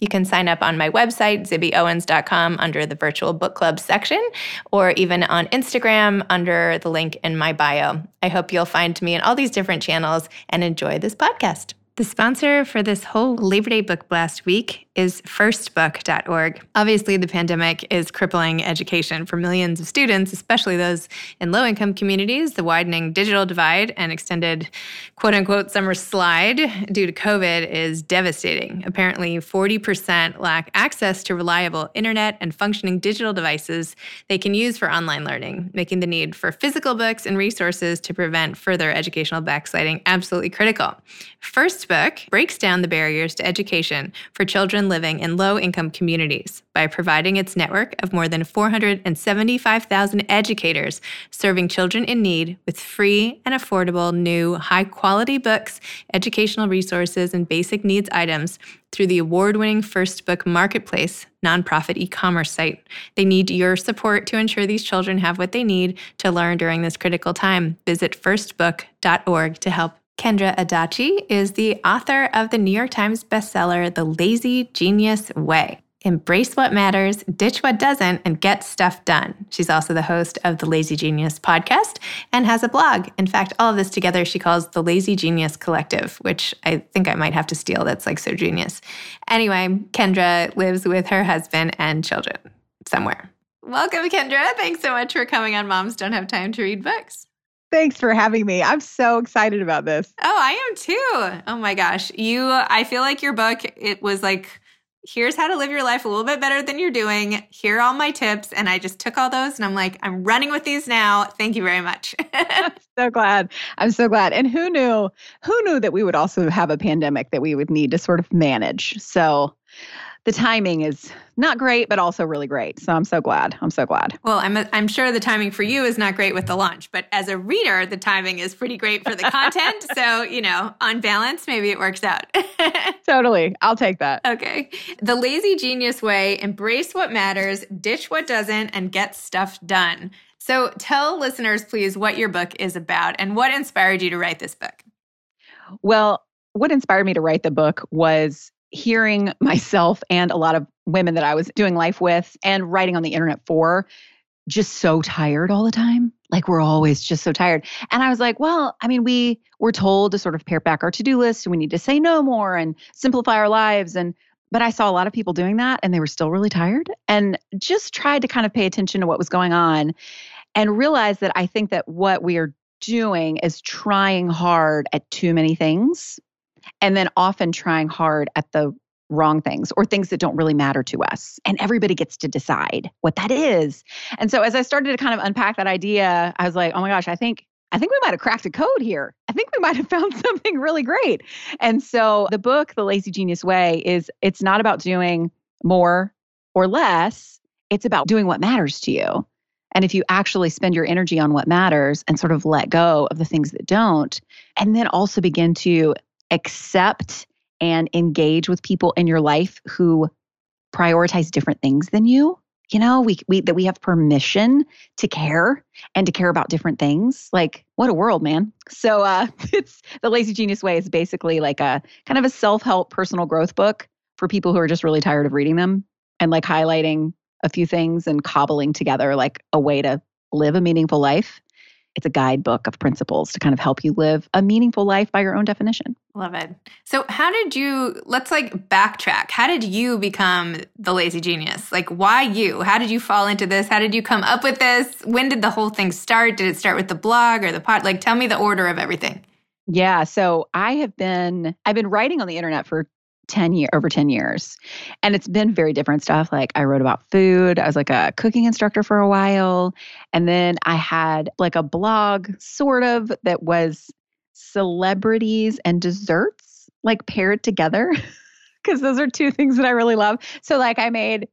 You can sign up on my website, zibbyowens.com, under the virtual book club section, or even on Instagram under the link in my bio. I hope you'll find me in all these different channels and enjoy this podcast. The sponsor for this whole Labor Day Book Blast week is firstbook.org. Obviously, the pandemic is crippling education for millions of students, especially those in low income communities. The widening digital divide and extended quote unquote summer slide due to COVID is devastating. Apparently, 40% lack access to reliable internet and functioning digital devices they can use for online learning, making the need for physical books and resources to prevent further educational backsliding absolutely critical. First Book breaks down the barriers to education for children living in low income communities by providing its network of more than 475,000 educators serving children in need with free and affordable new high quality books, educational resources, and basic needs items through the award winning First Book Marketplace nonprofit e commerce site. They need your support to ensure these children have what they need to learn during this critical time. Visit firstbook.org to help Kendra Adachi is the author of the New York Times bestseller, The Lazy Genius Way. Embrace what matters, ditch what doesn't, and get stuff done. She's also the host of the Lazy Genius podcast and has a blog. In fact, all of this together she calls the Lazy Genius Collective, which I think I might have to steal. That's like so genius. Anyway, Kendra lives with her husband and children somewhere. Welcome, Kendra. Thanks so much for coming on Moms Don't Have Time to Read Books. Thanks for having me. I'm so excited about this. Oh, I am too. Oh my gosh. You I feel like your book it was like here's how to live your life a little bit better than you're doing. Here are all my tips and I just took all those and I'm like I'm running with these now. Thank you very much. So glad. I'm so glad. And who knew who knew that we would also have a pandemic that we would need to sort of manage. So the timing is not great, but also really great. So I'm so glad. I'm so glad. Well, I'm, a, I'm sure the timing for you is not great with the launch, but as a reader, the timing is pretty great for the content. so, you know, on balance, maybe it works out. totally. I'll take that. Okay. The lazy genius way embrace what matters, ditch what doesn't, and get stuff done. So tell listeners, please, what your book is about and what inspired you to write this book. Well, what inspired me to write the book was hearing myself and a lot of women that I was doing life with and writing on the internet for just so tired all the time. Like we're always just so tired. And I was like, well, I mean, we were told to sort of pare back our to-do list and we need to say no more and simplify our lives. And but I saw a lot of people doing that and they were still really tired and just tried to kind of pay attention to what was going on and realized that I think that what we are doing is trying hard at too many things and then often trying hard at the wrong things or things that don't really matter to us. And everybody gets to decide what that is. And so as I started to kind of unpack that idea, I was like, oh my gosh, I think I think we might have cracked a code here. I think we might have found something really great. And so the book, The Lazy Genius Way, is it's not about doing more or less. It's about doing what matters to you. And if you actually spend your energy on what matters and sort of let go of the things that don't, and then also begin to accept and engage with people in your life who prioritize different things than you. You know we, we that we have permission to care and to care about different things. Like what a world man. So uh it's the lazy genius way is basically like a kind of a self-help personal growth book for people who are just really tired of reading them and like highlighting a few things and cobbling together like a way to live a meaningful life it's a guidebook of principles to kind of help you live a meaningful life by your own definition. Love it. So, how did you, let's like backtrack. How did you become the lazy genius? Like, why you? How did you fall into this? How did you come up with this? When did the whole thing start? Did it start with the blog or the pod? Like, tell me the order of everything. Yeah, so I have been I've been writing on the internet for 10 year over 10 years. And it's been very different stuff. Like i wrote about food. I was like a cooking instructor for a while. And then i had like a blog sort of that was celebrities and desserts like paired together. Because those are two things that I really love. So like I made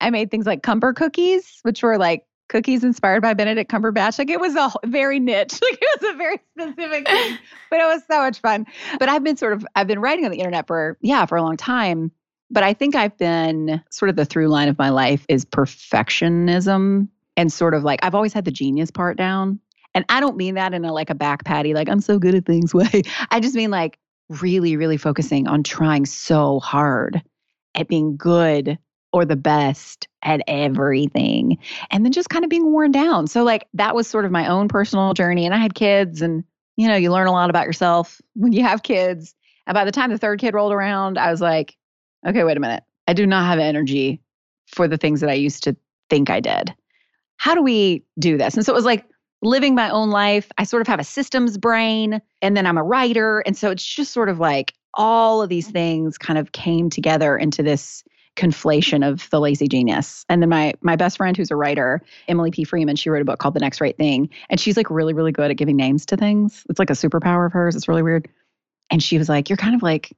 I made things like Cumber cookies, which were like cookies inspired by Benedict Cumberbatch. Like it was a very niche, like it was a very specific thing, but it was so much fun. But I've been sort of, I've been writing on the internet for, yeah, for a long time. But I think I've been sort of the through line of my life is perfectionism and sort of like I've always had the genius part down. And I don't mean that in a like a back patty, like I'm so good at things way. I just mean like really, really focusing on trying so hard at being good or the best at everything and then just kind of being worn down. So like that was sort of my own personal journey and I had kids and you know, you learn a lot about yourself when you have kids. And by the time the third kid rolled around, I was like, okay, wait a minute. I do not have energy for the things that I used to think I did. How do we do this? And so it was like living my own life. I sort of have a systems brain and then I'm a writer. And so it's just sort of like all of these things kind of came together into this conflation of the lazy genius. And then my my best friend who's a writer, Emily P. Freeman, she wrote a book called The Next Right Thing. And she's like really, really good at giving names to things. It's like a superpower of hers. It's really weird. And she was like, You're kind of like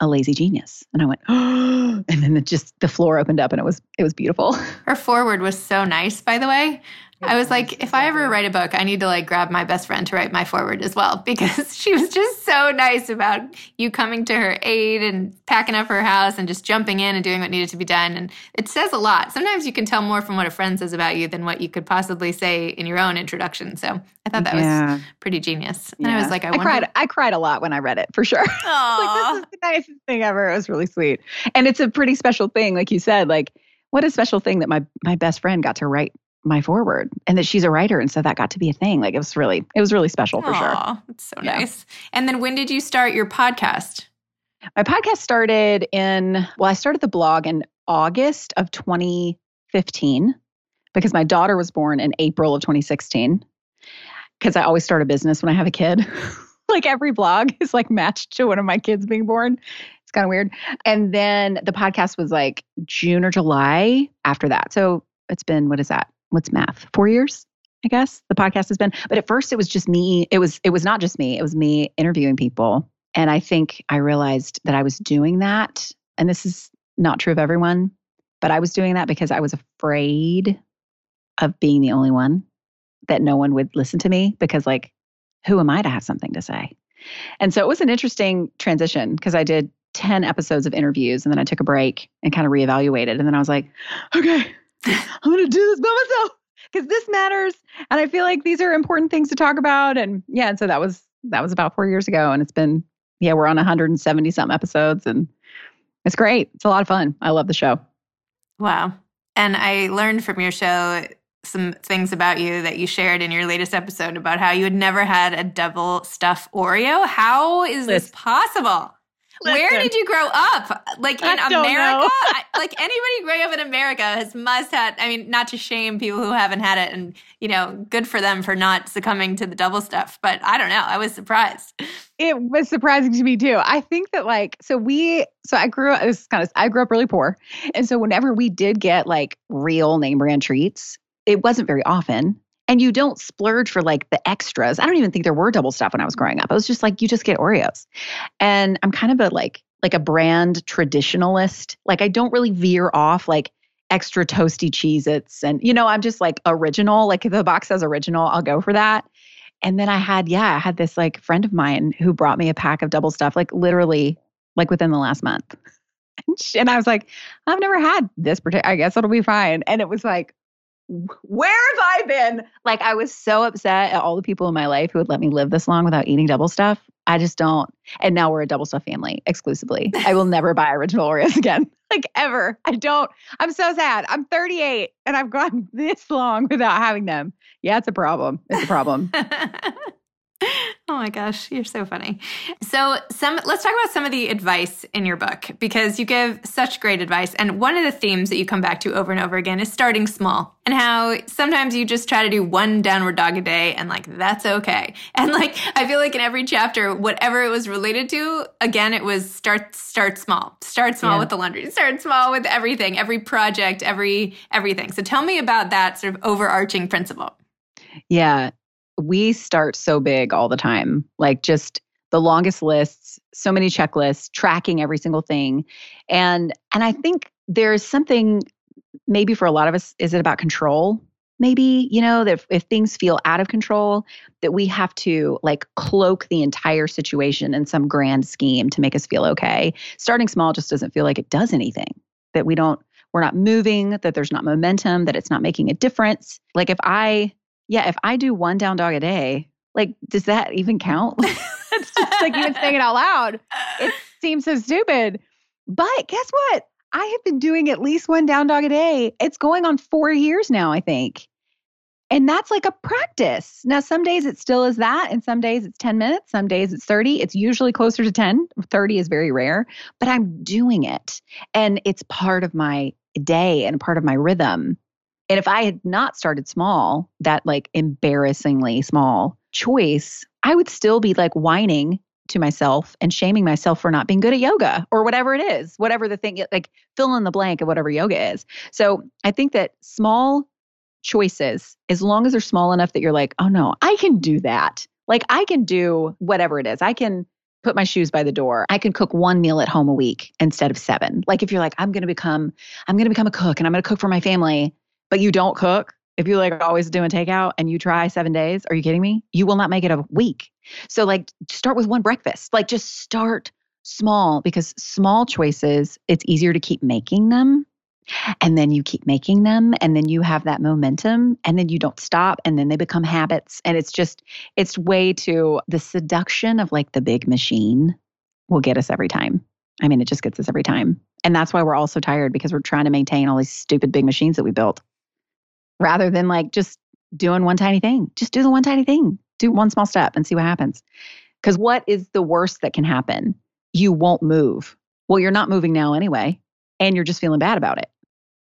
a lazy genius. And I went, oh, and then just the floor opened up and it was it was beautiful. Her foreword was so nice, by the way. I was like, if I ever write a book, I need to like grab my best friend to write my foreword as well because she was just so nice about you coming to her aid and packing up her house and just jumping in and doing what needed to be done. And it says a lot. Sometimes you can tell more from what a friend says about you than what you could possibly say in your own introduction. So I thought that yeah. was pretty genius. And yeah. I was like, I, I cried. I cried a lot when I read it for sure. like this is the nicest thing ever. It was really sweet, and it's a pretty special thing, like you said. Like what a special thing that my my best friend got to write my foreword and that she's a writer. And so that got to be a thing. Like it was really it was really special for sure. It's so yeah. nice. And then when did you start your podcast? My podcast started in well i started the blog in august of 2015 because my daughter was born in april of 2016 because i always start a business when i have a kid. Like every blog is like matched to one of my kids being born. It's kind of weird. And then the podcast was like june or july after that. So it's been what is that what's math? Four years, I guess the podcast has been. But at first, it was just me. It was it was not just me. It was me interviewing people, and I think I realized that I was doing that. And this is not true of everyone, but I was doing that because I was afraid of being the only one that no one would listen to me because like who am I to have something to say? And so it was an interesting transition because I did 10 episodes of interviews and then I took a break and kind of reevaluated. And then I was like, okay, I'm going to do this by myself because this matters. And I feel like these are important things to talk about. And yeah, and so that was that was about four years ago. And it's been, yeah, we're on 170 some episodes and it's great. It's a lot of fun. I love the show. Wow. And I learned from your show some things about you that you shared in your latest episode about how you had never had a double stuff Oreo. How is this possible? Listen, Where did you grow up? Like in America? like anybody growing up in America has must have. I mean, not to shame people who haven't had it, and you know, good for them for not succumbing to the double stuff. But I don't know. I was surprised. It was surprising to me too. I think that like so we so I grew up. This is kind of I grew up really poor, and so whenever we did get like real name brand treats, it wasn't very often and you don't splurge for like the extras. I don't even think there were double stuff when I was growing up. I was just like, you just get Oreos. And I'm kind of a like like a brand traditionalist. Like I don't really veer off like extra toasty Cheez Its. And, you know, I'm just like original. Like if the box says original, I'll go for that. And then I had, yeah, I had this like friend of mine who brought me a pack of double stuff, like literally like within the last month. And I was like, I've never had this particular, I guess it'll be fine. And it was like, where have I been? Like, I was so upset at all the people in my life who would let me live this long without eating double stuff. I just don't. And now we're a double stuff family exclusively. I will never buy original Oreos again, like ever. I don't. I'm so sad. I'm 38 and I've gone this long without having them. Yeah, it's a problem. It's a problem. Oh my gosh, you're so funny. So, some let's talk about some of the advice in your book because you give such great advice and one of the themes that you come back to over and over again is starting small and how sometimes you just try to do one downward dog a day and like that's okay. And like I feel like in every chapter whatever it was related to, again it was start start small. Start small yeah. with the laundry. Start small with everything, every project, every everything. So tell me about that sort of overarching principle. Yeah, we start so big all the time. Like just the longest lists so many checklists, tracking every single thing. And and I think there's something maybe for a lot of us is it about control? Maybe, you know, that if, if things feel out of control, that we have to like cloak the entire situation in some grand scheme to make us feel okay. Starting small just doesn't feel like it does anything. That we don't we're not moving, that there's not momentum, that it's not making a difference. Like if I yeah, if I do one down dog a day, like, does that even count? it's just like even saying it out loud. It seems so stupid. But guess what? I have been doing at least one down dog a day. It's going on four years now, I think. And that's like a practice. Now, some days it still is that, and some days it's 10 minutes, some days it's 30. It's usually closer to 10. 30 is very rare, but I'm doing it. And it's part of my day and part of my rhythm. And if I had not started small, that like embarrassingly small choice, I would still be like whining to myself and shaming myself for not being good at yoga or whatever it is, whatever the thing, like fill in the blank of whatever yoga is. So I think that small choices, as long as they're small enough that you're like, oh no, I can do that. Like I can do whatever it is. I can put my shoes by the door. I can cook one meal at home a week instead of seven. Like if you're like, I'm going to become, I'm going to become a cook and I'm going to cook for my family, but you don't cook, if you like always doing takeout and you try seven days, are you kidding me? You will not make it a week. So like start with one breakfast. Like just start small because small choices, it's easier to keep making them. And then you keep making them and then you have that momentum and then you don't stop and then they become habits. And it's just, it's way to the seduction of like the big machine will get us every time. I mean, it just gets us every time. And that's why we're all so tired because we're trying to maintain all these stupid big machines that we built rather than like just doing one tiny thing. Just do the one tiny thing. Do one small step and see what happens. Because what is the worst that can happen? You won't move. Well, you're not moving now anyway, and you're just feeling bad about it.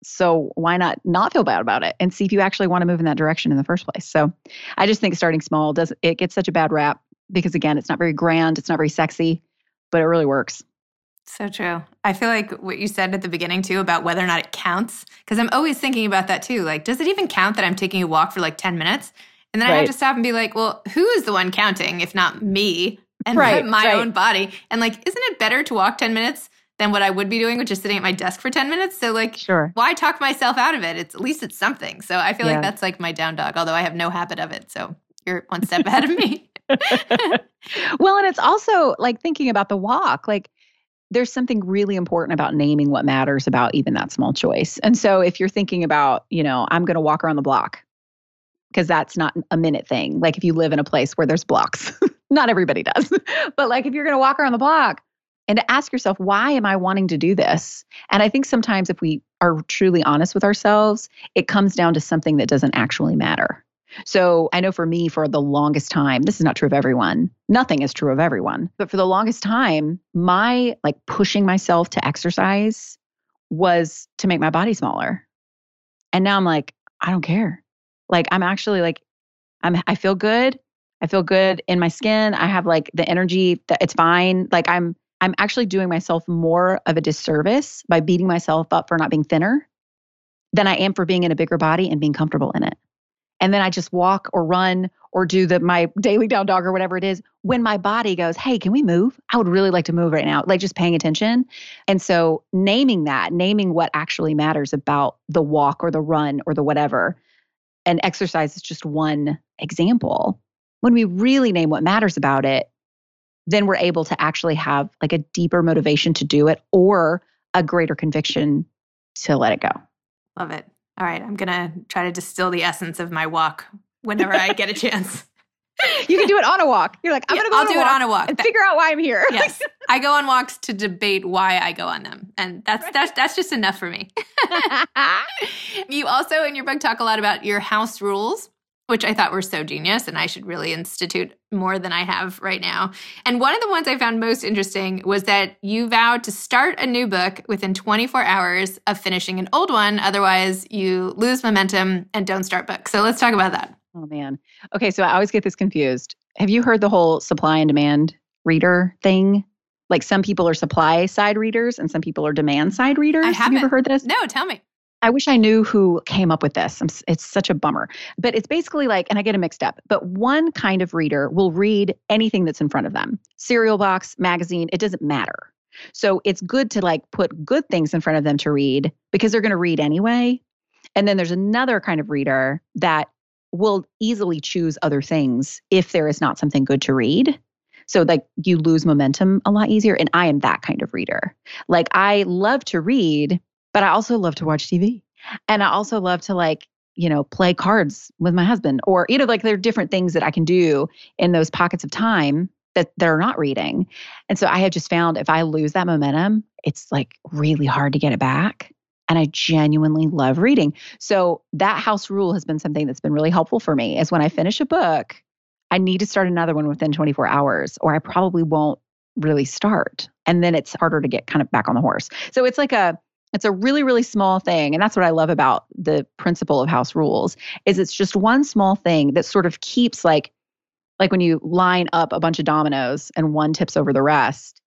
So why not not feel bad about it and see if you actually want to move in that direction in the first place? So I just think starting small does it gets such a bad rap because again, it's not very grand, it's not very sexy, but it really works. So true. I feel like what you said at the beginning too about whether or not it counts, because I'm always thinking about that too. Like, does it even count that I'm taking a walk for like 10 minutes? And then right. I have to stop and be like, well, who is the one counting if not me and right, my right. own body? And like, isn't it better to walk 10 minutes than what I would be doing, which is sitting at my desk for 10 minutes? So, like, sure. why talk myself out of it? It's at least it's something. So I feel yeah. like that's like my down dog, although I have no habit of it. So you're one step ahead of me. well, and it's also like thinking about the walk. Like, there's something really important about naming what matters about even that small choice. And so if you're thinking about, you know, I'm going to walk around the block because that's not a minute thing. Like if you live in a place where there's blocks, not everybody does. but like if you're going to walk around the block and to ask yourself, why am I wanting to do this? And I think sometimes if we are truly honest with ourselves, it comes down to something that doesn't actually matter. So I know for me, for the longest time, this is not true of everyone. Nothing is true of everyone. But for the longest time, my like pushing myself to exercise was to make my body smaller. And now I'm like, I don't care. Like I'm actually like, I'm I feel good. I feel good in my skin. I have like the energy that it's fine. Like I'm I'm actually doing myself more of a disservice by beating myself up for not being thinner than I am for being in a bigger body and being comfortable in it and then I just walk or run or do the my daily down dog or whatever it is when my body goes, "Hey, can we move? I would really like to move right now." Like just paying attention. And so naming that, naming what actually matters about the walk or the run or the whatever. And exercise is just one example. When we really name what matters about it, then we're able to actually have like a deeper motivation to do it or a greater conviction to let it go. Love it all right, I'm going to try to distill the essence of my walk whenever I get a chance. you can do it on a walk. You're like, I'm yeah, going to go I'll do it on a walk and figure out why I'm here. yes. I go on walks to debate why I go on them. And that's that's that's just enough for me. you also in your book talk a lot about your house rules which I thought were so genius, and I should really institute more than I have right now. And one of the ones I found most interesting was that you vowed to start a new book within 24 hours of finishing an old one. Otherwise, you lose momentum and don't start books. So let's talk about that. Oh, man. Okay, so I always get this confused. Have you heard the whole supply and demand reader thing? Like some people are supply side readers and some people are demand side readers. I haven't. Have you ever heard this? No, tell me. I wish I knew who came up with this. It's such a bummer. But it's basically like, and I get it mixed up, but one kind of reader will read anything that's in front of them cereal box, magazine, it doesn't matter. So it's good to like put good things in front of them to read because they're going to read anyway. And then there's another kind of reader that will easily choose other things if there is not something good to read. So like you lose momentum a lot easier. And I am that kind of reader. Like I love to read, but I also love to watch TV. And I also love to like, you know, play cards with my husband or, you know, like there are different things that I can do in those pockets of time that they're not reading. And so I have just found if I lose that momentum, it's like really hard to get it back. And I genuinely love reading. So that house rule has been something that's been really helpful for me is when I finish a book, I need to start another one within 24 hours, or I probably won't really start. And then it's harder to get kind of back on the horse. So it's like a it's a really really small thing and that's what I love about the principle of house rules is it's just one small thing that sort of keeps like like when you line up a bunch of dominoes and one tips over the rest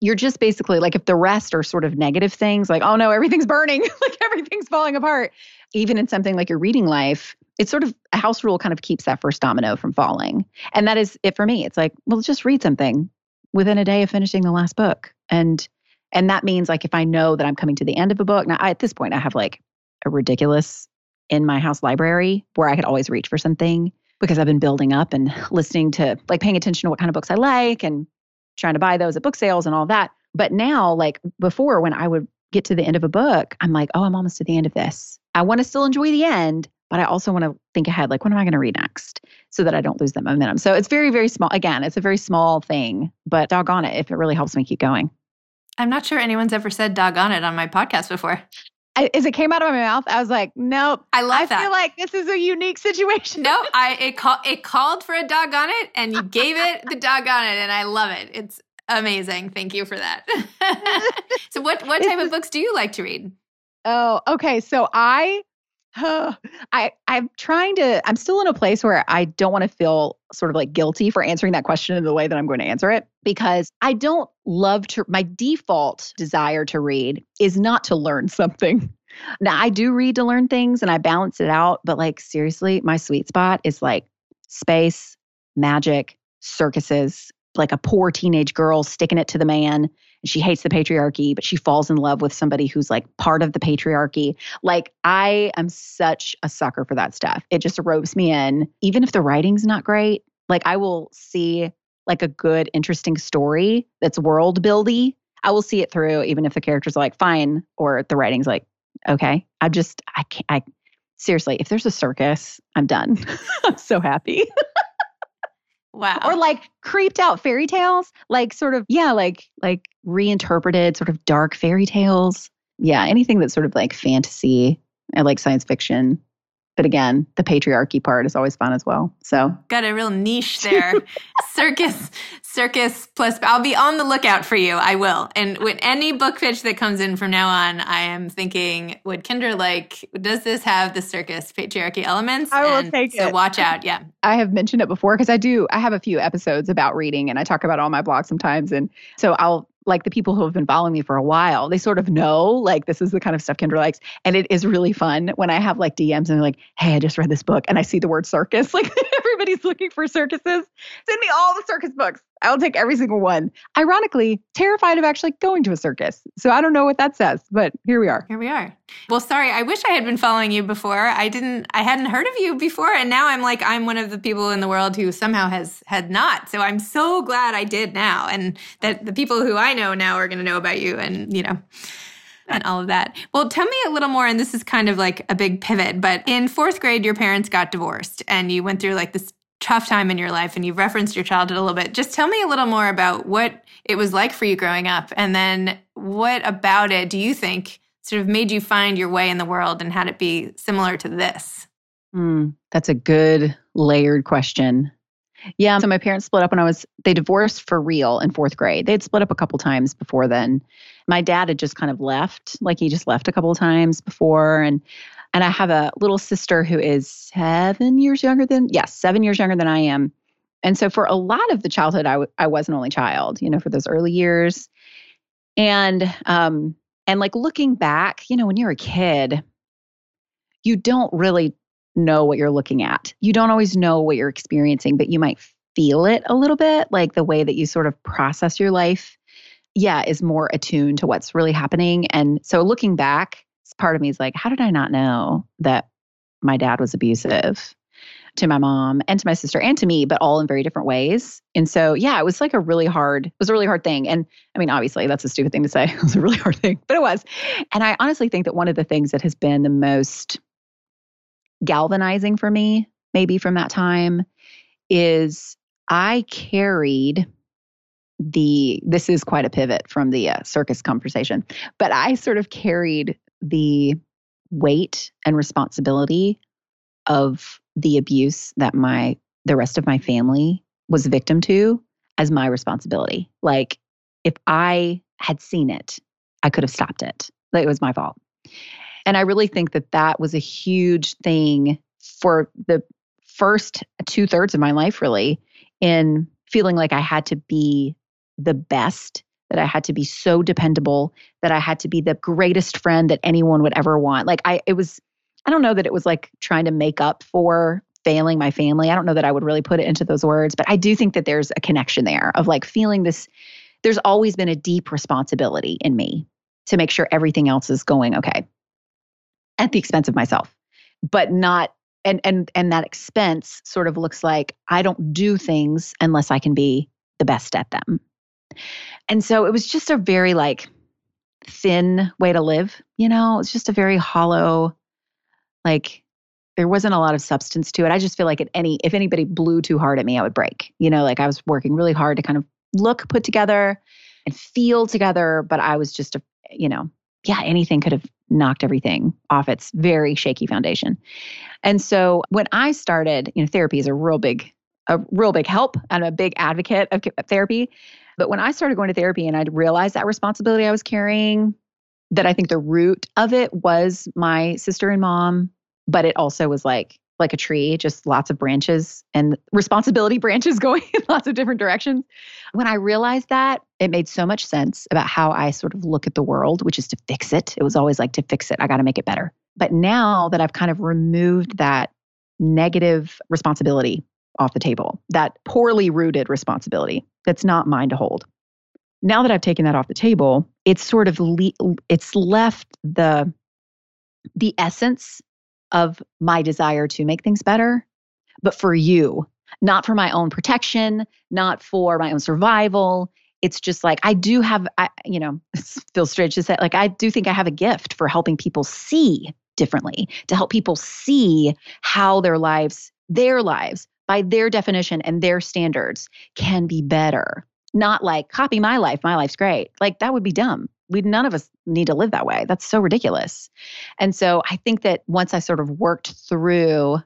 you're just basically like if the rest are sort of negative things like oh no everything's burning like everything's falling apart even in something like your reading life it's sort of a house rule kind of keeps that first domino from falling and that is it for me. It's like well just read something within a day of finishing the last book and and that means like if i know that i'm coming to the end of a book now I, at this point i have like a ridiculous in my house library where i could always reach for something because i've been building up and listening to like paying attention to what kind of books i like and trying to buy those at book sales and all that but now like before when i would get to the end of a book i'm like oh i'm almost to the end of this i want to still enjoy the end but I also want to think ahead like, what am I going to read next so that I don't lose that momentum? So it's very, very small. Again, it's a very small thing, but doggone it if it really helps me keep going. I'm not sure anyone's ever said doggone it on my podcast before. I, as it came out of my mouth, I was like, nope. I love I that. I feel like this is a unique situation. No, I it, call, it called for a dog on it and you gave it the dog on it and I love it. It's amazing. Thank you for that. so what what type of books do you like to read? Oh, okay. So I I I'm trying to I'm still in a place where I don't want to feel sort of like guilty for answering that question in the way that I'm going to answer it because I don't love to my default desire to read is not to learn something. Now I do read to learn things and I balance it out, but like seriously, my sweet spot is like space, magic, circuses, like a poor teenage girl sticking it to the man she hates the patriarchy, but she falls in love with somebody who's like part of the patriarchy. Like, I am such a sucker for that stuff. It just ropes me in, even if the writing's not great. Like, I will see like a good, interesting story that's world buildy. I will see it through, even if the characters are like fine or the writing's like okay. I just, I can't, I seriously, if there's a circus, I'm done. I'm so happy. Wow. Or like creeped out fairy tales, like sort of, yeah, like like reinterpreted sort of dark fairy tales. Yeah, anything that's sort of like fantasy. I like science fiction. But again, the patriarchy part is always fun as well. So got a real niche there. circus, circus plus. I'll be on the lookout for you. I will. And with any book pitch that comes in from now on, I am thinking, would Kendra like? Does this have the circus patriarchy elements? I will and take so it. So watch out. Yeah. I have mentioned it before because I do. I have a few episodes about reading, and I talk about all my blog sometimes. And so I'll like the people who have been following me for a while, they sort of know like this is the kind of stuff Kendra likes. And it is really fun when I have like DMs and they're like, hey, I just read this book and I see the word circus. Like everybody's looking for circuses. Send me all the circus books. I'll take every single one. Ironically, terrified of actually going to a circus. So I don't know what that says, but here we are. Here we are. Well, sorry, I wish I had been following you before. I didn't I hadn't heard of you before and now I'm like I'm one of the people in the world who somehow has had not. So I'm so glad I did now and that the people who I know now are going to know about you and, you know, and all of that. Well, tell me a little more, and this is kind of like a big pivot, but in fourth grade, your parents got divorced and you went through like this tough time in your life and you've referenced your childhood a little bit. Just tell me a little more about what it was like for you growing up and then what about it do you think sort of made you find your way in the world and had it be similar to this? Mm, that's a good layered question. Yeah, so my parents split up when I was they divorced for real in 4th grade. They'd split up a couple times before then. My dad had just kind of left, like he just left a couple times before and and I have a little sister who is seven years younger than, yes, seven years younger than I am. And so for a lot of the childhood, I, w- I was an only child, you know, for those early years. And, um, and like looking back, you know, when you're a kid, you don't really know what you're looking at. You don't always know what you're experiencing, but you might feel it a little bit, like the way that you sort of process your life, yeah, is more attuned to what's really happening. And so looking back, part of me is like, how did I not know that my dad was abusive? to my mom and to my sister and to me, but all in very different ways. And so, yeah, it was like a really hard, it was a really hard thing. And I mean, obviously, that's a stupid thing to say. It was a really hard thing, but it was. And I honestly think that one of the things that has been the most galvanizing for me, maybe from that time, is I carried the this is quite a pivot from the uh, circus conversation but i sort of carried the weight and responsibility of the abuse that my the rest of my family was victim to as my responsibility. Like if i had seen it i could have stopped it. Like it was my fault. And i really think that that was a huge thing for the first two thirds of my life really in feeling like I had to be the best, that I had to be so dependable, that I had to be the greatest friend that anyone would ever want. Like I it was I don't know that it was like trying to make up for failing my family. I don't know that I would really put it into those words, but I do think that there's a connection there of like feeling this there's always been a deep responsibility in me to make sure everything else is going okay at the expense of myself, but not and and and that expense sort of looks like I don't do things unless I can be the best at them. And so it was just a very like thin way to live, you know? It's just a very hollow like there wasn't a lot of substance to it. I just feel like at any if anybody blew too hard at me, I would break. You know, like I was working really hard to kind of look put together and feel together, but I was just a you know, yeah, anything could have knocked everything off its very shaky foundation. And so when I started, you know, therapy is a real big, a real big help. I'm a big advocate of therapy. But when I started going to therapy and I realized that responsibility I was carrying, that I think the root of it was my sister and mom, but it also was like like a tree, just lots of branches and responsibility branches going in lots of different directions. When I realized that, it made so much sense about how I sort of look at the world, which is to fix it. It was always like to fix it, I got to make it better. But now that I've kind of removed that negative responsibility off the table, that poorly rooted responsibility that's not mine to hold. Now that I've taken that off the table, it's sort of le- it's left the the essence of my desire to make things better, but for you, not for my own protection, not for my own survival. It's just like I do have, I, you know, feels strange to say, like I do think I have a gift for helping people see differently, to help people see how their lives, their lives, by their definition and their standards, can be better. Not like copy my life, my life's great. Like that would be dumb we none of us need to live that way. That's so ridiculous. And so I think that once I sort of worked through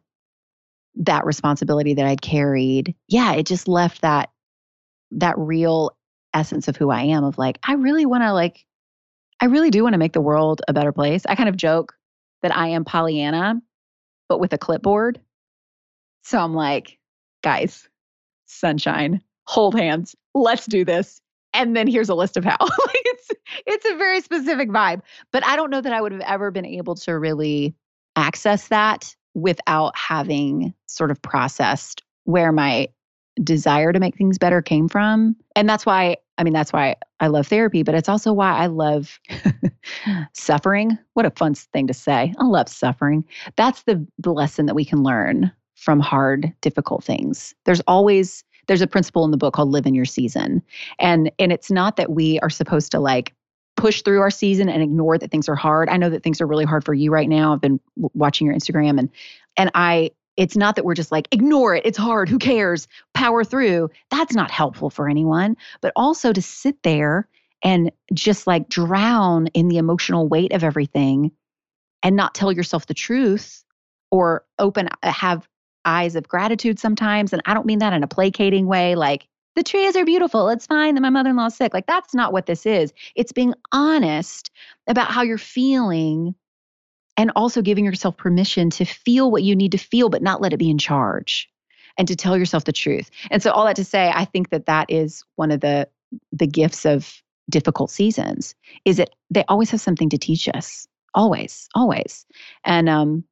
that responsibility that I'd carried, yeah, it just left that that real essence of who I am of like I really want to like I really do want to make the world a better place. I kind of joke that I am Pollyanna but with a clipboard. So I'm like, guys, sunshine, hold hands. Let's do this. And then here's a list of how. it's it's a very specific vibe. But I don't know that I would have ever been able to really access that without having sort of processed where my desire to make things better came from. And that's why, I mean, that's why I love therapy, but it's also why I love suffering. What a fun thing to say. I love suffering. That's the, the lesson that we can learn from hard, difficult things. There's always there's a principle in the book called live in your season. And and it's not that we are supposed to like push through our season and ignore that things are hard. I know that things are really hard for you right now. I've been watching your Instagram and and I it's not that we're just like ignore it. It's hard. Who cares? Power through. That's not helpful for anyone. But also to sit there and just like drown in the emotional weight of everything and not tell yourself the truth or open uh, have eyes of gratitude sometimes and I don't mean that in a placating way like the trees are beautiful. It's fine that my mother in law's sick. Like, that's not what this is. It's being honest about how you're feeling and also giving yourself permission to feel what you need to feel, but not let it be in charge and to tell yourself the truth. And so, all that to say, I think that that is one of the the gifts of difficult seasons is that they always have something to teach us always always and um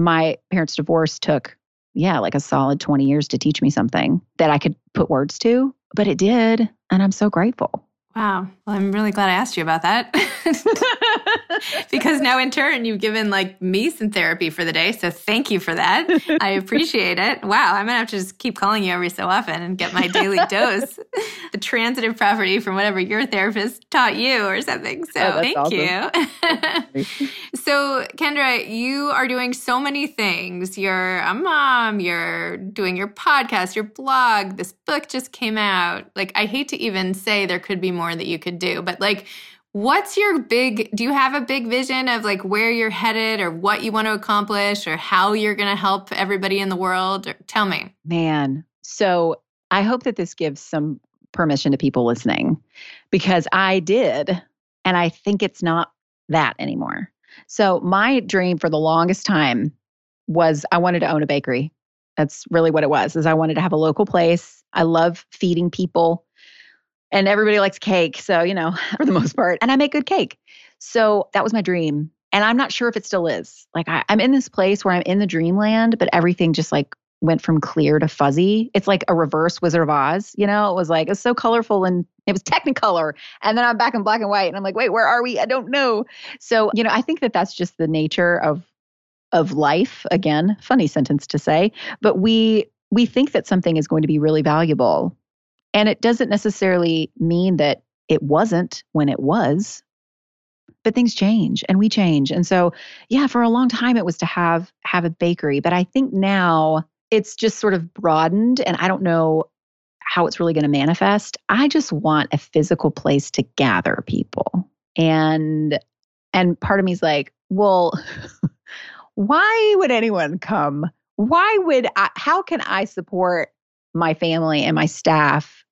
my parents' divorce took, yeah, like a solid 20 years to teach me something that I could put words to, but it did. And I'm so grateful. Wow. Well, I'm really glad I asked you about that. because now in turn you've given like me some therapy for the day. So thank you for that. I appreciate it. Wow. I'm gonna have to just keep calling you every so often and get my daily dose. the transitive property from whatever your therapist taught you or something. So oh, thank awesome. you. so Kendra, you are doing so many things. You're a mom, you're doing your podcast, your blog, this book just came out. Like I hate to even say there could be more that you could do. But like, what's your big, do you have a big vision of like where you're headed or what you want to accomplish or how you're going to help everybody in the world? Or, tell me. Man. So I hope that this gives some permission to people listening because I did. And I think it's not that anymore. So my dream for the longest time was I wanted to own a bakery. That's really what it was. Is I wanted to have a local place. I love feeding people and everybody likes cake. So, you know, for the most part, and I make good cake. So that was my dream. And I'm not sure if it still is. Like, I, I'm in this place where I'm in the dreamland, but everything just like went from clear to fuzzy. It's like a reverse Wizard of Oz, you know? It was like, it's so colorful and it was technicolor. And then I'm back in black and white and I'm like, wait, where are we? I don't know. So, you know, I think that that's just the nature of of life again funny sentence to say but we we think that something is going to be really valuable and it doesn't necessarily mean that it wasn't when it was, but things change and we change. And so, yeah, for a long time it was to have have a bakery, but I think now it's just sort of broadened and I don't know how it's really going to manifest. I just want a physical place to gather people. And and part of me is like, well, why would anyone come? Why would I how can I support my family and my staff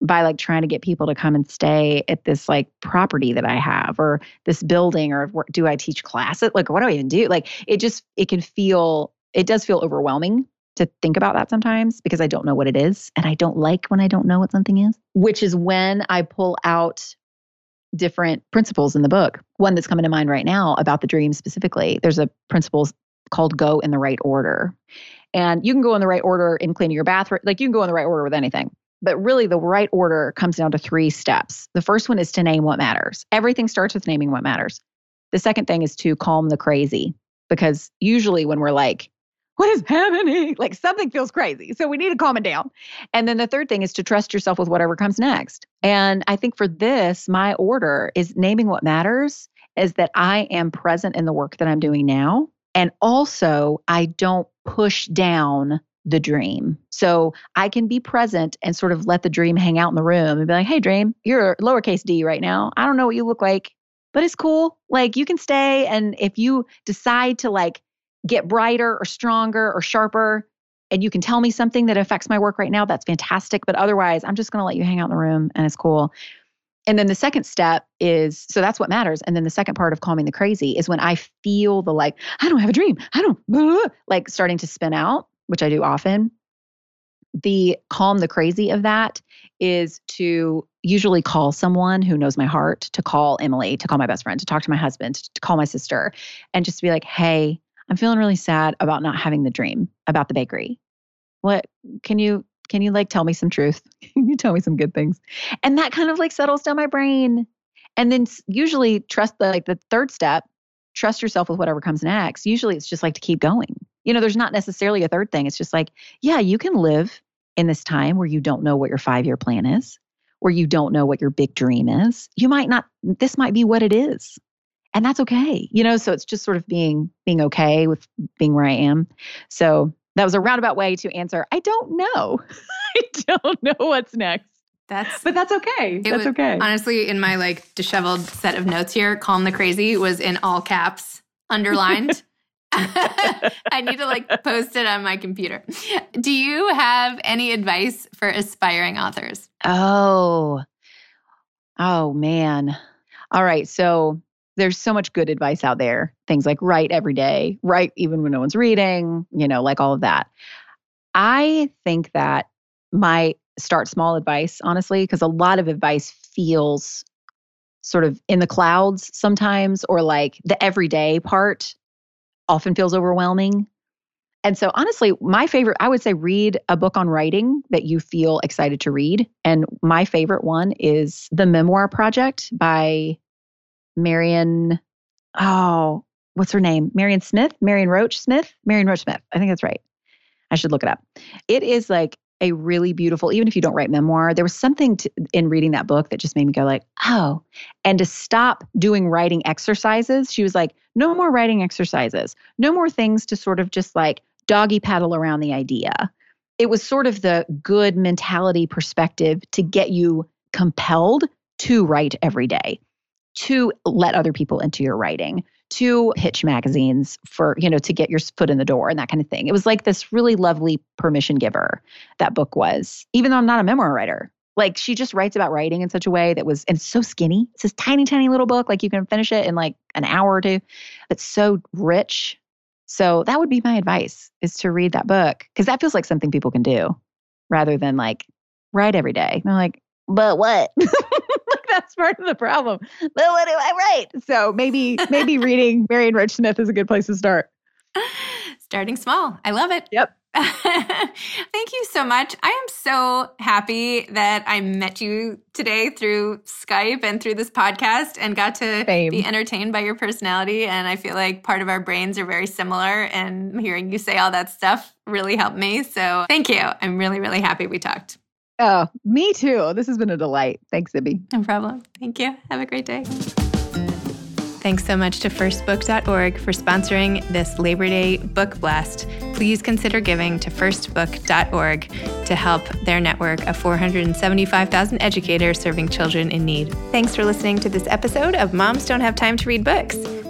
by like trying to get people to come and stay at this like property that I have or this building or do I teach classes? Like, what do I even do? Like, it just, it can feel, it does feel overwhelming to think about that sometimes because I don't know what it is. And I don't like when I don't know what something is, which is when I pull out different principles in the book. One that's coming to mind right now about the dream specifically. There's a principle called go in the right order. And you can go in the right order in cleaning your bathroom. Like you can go in the right order with anything. But really, the right order comes down to three steps. The first one is to name what matters. Everything starts with naming what matters. The second thing is to calm the crazy, because usually when we're like, what is happening? Like something feels crazy. So we need to calm it down. And then the third thing is to trust yourself with whatever comes next. And I think for this, my order is naming what matters is that I am present in the work that I'm doing now. And also, I don't push down the dream. So I can be present and sort of let the dream hang out in the room and be like, hey, dream, you're lowercase d right now. I don't know what you look like, but it's cool. Like you can stay. And if you decide to like get brighter or stronger or sharper, and you can tell me something that affects my work right now, that's fantastic. But otherwise, I'm just going to let you hang out in the room and it's cool. And then the second step is so that's what matters. And then the second part of calming the crazy is when I feel the like, I don't have a dream. I don't like starting to spin out which I do often, the calm the crazy of that is to usually call someone who knows my heart, to call Emily, to call my best friend, to talk to my husband, to call my sister, and just be like, hey, I'm feeling really sad about not having the dream about the bakery. What can you can you like tell me some truth? Can you tell me some good things? And that kind of like settles down my brain. And then usually trust the like the third step, trust yourself with whatever comes next. Usually it's just like to keep going you know, there's not necessarily a third thing. It's just like, yeah, you can live in this time where you don't know what your five year plan is, where you don't know what your big dream is. You might not, this might be what it is. And that's okay. You know, so it's just sort of being being okay with being where I am. So that was a roundabout way to answer. I don't know. I don't know what's next. That's but that's okay. That's was, okay. Honestly, in my like disheveled set of notes here, calm the crazy was in all caps, underlined. I need to like post it on my computer. Do you have any advice for aspiring authors? Oh, oh man. All right. So there's so much good advice out there. Things like write every day, write even when no one's reading, you know, like all of that. I think that my start small advice, honestly, because a lot of advice feels sort of in the clouds sometimes or like the everyday part often feels overwhelming. And so, honestly, my favorite, I would say, read a book on writing that you feel excited to read. And my favorite one is The Memoir Project by Marion. Oh, what's her name? Marion Smith? Marion Roach Smith? Marion Roach Smith. I think that's right. I should look it up. It is like a really beautiful, even if you don't write memoir, there was something to, in reading that book that just made me go like, oh, and to stop doing writing exercises. She was like, no more writing exercises, no more things to sort of just like doggy paddle around the idea. It was sort of the good mentality perspective to get you compelled to write every day, to let other people into your writing, to pitch magazines for, you know, to get your foot in the door and that kind of thing. It was like this really lovely permission giver that book was, even though I'm not a memoir writer. Like she just writes about writing in such a way that was, and so skinny. It's this tiny, tiny little book. Like you can finish it in like an hour or two, but so rich. So that would be my advice is to read that book because that feels like something people can do rather than like write every day. They're like, but what? that's part of the problem. But what do I write? So maybe maybe reading Marion Roach Smith is a good place to start. Starting small. I love it. Yep. Thank you so much. I am so happy that I met you today through Skype and through this podcast and got to Same. be entertained by your personality. And I feel like part of our brains are very similar. And hearing you say all that stuff really helped me. So thank you. I'm really, really happy we talked. Oh, me too. This has been a delight. Thanks, Zibby. No problem. Thank you. Have a great day. Thanks so much to firstbook.org for sponsoring this Labor Day book blast. Please consider giving to firstbook.org to help their network of 475,000 educators serving children in need. Thanks for listening to this episode of Moms Don't Have Time to Read Books.